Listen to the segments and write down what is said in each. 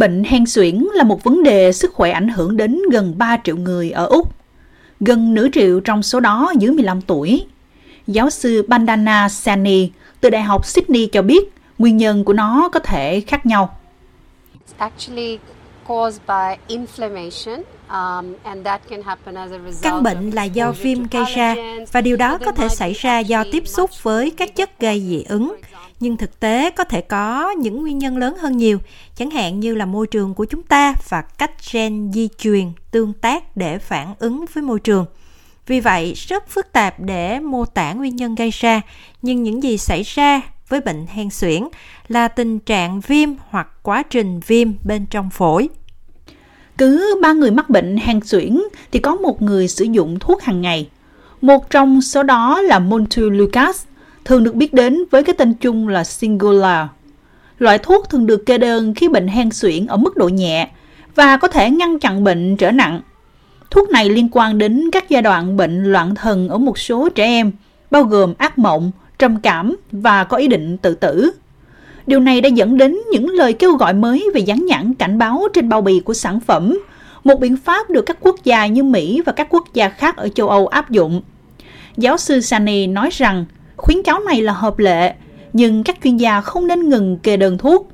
Bệnh hen suyễn là một vấn đề sức khỏe ảnh hưởng đến gần 3 triệu người ở Úc. Gần nửa triệu trong số đó dưới 15 tuổi. Giáo sư Bandana Sani từ Đại học Sydney cho biết nguyên nhân của nó có thể khác nhau. Căn bệnh là do viêm gây ra và điều đó có thể xảy ra do tiếp xúc với các chất gây dị ứng nhưng thực tế có thể có những nguyên nhân lớn hơn nhiều, chẳng hạn như là môi trường của chúng ta và cách gen di truyền tương tác để phản ứng với môi trường. Vì vậy, rất phức tạp để mô tả nguyên nhân gây ra, nhưng những gì xảy ra với bệnh hen suyễn là tình trạng viêm hoặc quá trình viêm bên trong phổi. Cứ ba người mắc bệnh hen suyễn thì có một người sử dụng thuốc hàng ngày. Một trong số đó là Montu Lucas, thường được biết đến với cái tên chung là Singular. Loại thuốc thường được kê đơn khi bệnh hen suyễn ở mức độ nhẹ và có thể ngăn chặn bệnh trở nặng. Thuốc này liên quan đến các giai đoạn bệnh loạn thần ở một số trẻ em, bao gồm ác mộng, trầm cảm và có ý định tự tử. Điều này đã dẫn đến những lời kêu gọi mới về dán nhãn cảnh báo trên bao bì của sản phẩm, một biện pháp được các quốc gia như Mỹ và các quốc gia khác ở châu Âu áp dụng. Giáo sư Sani nói rằng Khuyến cáo này là hợp lệ, nhưng các chuyên gia không nên ngừng kê đơn thuốc.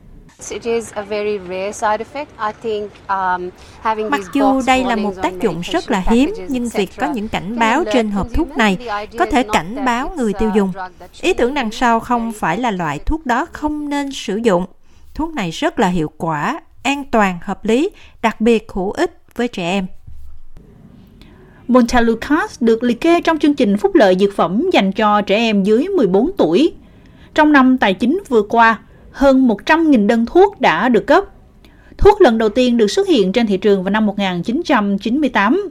Mặc dù đây là một tác dụng rất là hiếm, nhưng việc có những cảnh báo trên hộp thuốc này có thể cảnh báo người tiêu dùng. Ý tưởng đằng sau không phải là loại thuốc đó không nên sử dụng. Thuốc này rất là hiệu quả, an toàn, hợp lý, đặc biệt hữu ích với trẻ em. Montelukast được liệt kê trong chương trình phúc lợi dược phẩm dành cho trẻ em dưới 14 tuổi. Trong năm tài chính vừa qua, hơn 100.000 đơn thuốc đã được cấp. Thuốc lần đầu tiên được xuất hiện trên thị trường vào năm 1998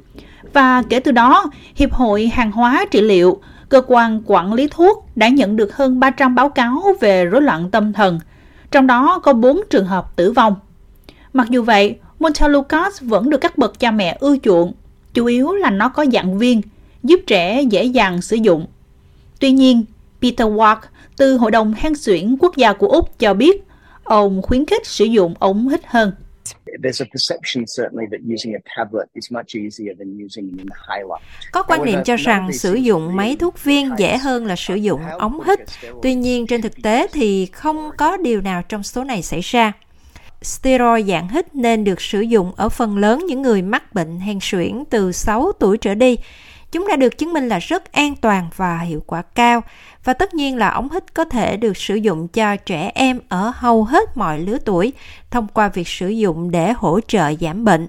và kể từ đó, Hiệp hội Hàng hóa trị liệu, cơ quan quản lý thuốc đã nhận được hơn 300 báo cáo về rối loạn tâm thần, trong đó có 4 trường hợp tử vong. Mặc dù vậy, Montelukast vẫn được các bậc cha mẹ ưa chuộng chủ yếu là nó có dạng viên, giúp trẻ dễ dàng sử dụng. Tuy nhiên, Peter Ward từ Hội đồng hen suyễn quốc gia của Úc cho biết, ông khuyến khích sử dụng ống hít hơn. Có quan niệm cho rằng sử dụng máy thuốc viên dễ hơn là sử dụng ống hít. Tuy nhiên, trên thực tế thì không có điều nào trong số này xảy ra steroid dạng hít nên được sử dụng ở phần lớn những người mắc bệnh hen suyễn từ 6 tuổi trở đi. Chúng đã được chứng minh là rất an toàn và hiệu quả cao và tất nhiên là ống hít có thể được sử dụng cho trẻ em ở hầu hết mọi lứa tuổi thông qua việc sử dụng để hỗ trợ giảm bệnh.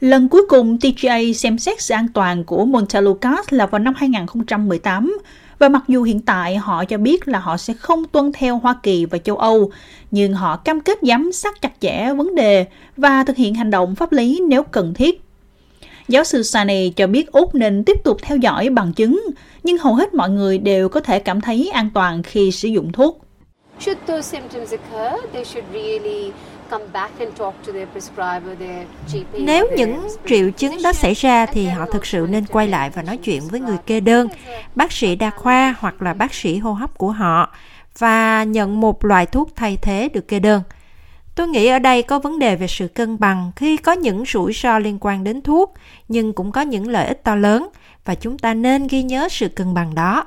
Lần cuối cùng TGA xem xét sự an toàn của Montelukast là vào năm 2018 và mặc dù hiện tại họ cho biết là họ sẽ không tuân theo Hoa Kỳ và châu Âu, nhưng họ cam kết giám sát chặt chẽ vấn đề và thực hiện hành động pháp lý nếu cần thiết. Giáo sư Sani cho biết Úc nên tiếp tục theo dõi bằng chứng, nhưng hầu hết mọi người đều có thể cảm thấy an toàn khi sử dụng thuốc. Should those symptoms occur, they should really nếu những triệu chứng đó xảy ra thì họ thực sự nên quay lại và nói chuyện với người kê đơn, bác sĩ đa khoa hoặc là bác sĩ hô hấp của họ và nhận một loại thuốc thay thế được kê đơn. Tôi nghĩ ở đây có vấn đề về sự cân bằng khi có những rủi ro liên quan đến thuốc nhưng cũng có những lợi ích to lớn và chúng ta nên ghi nhớ sự cân bằng đó.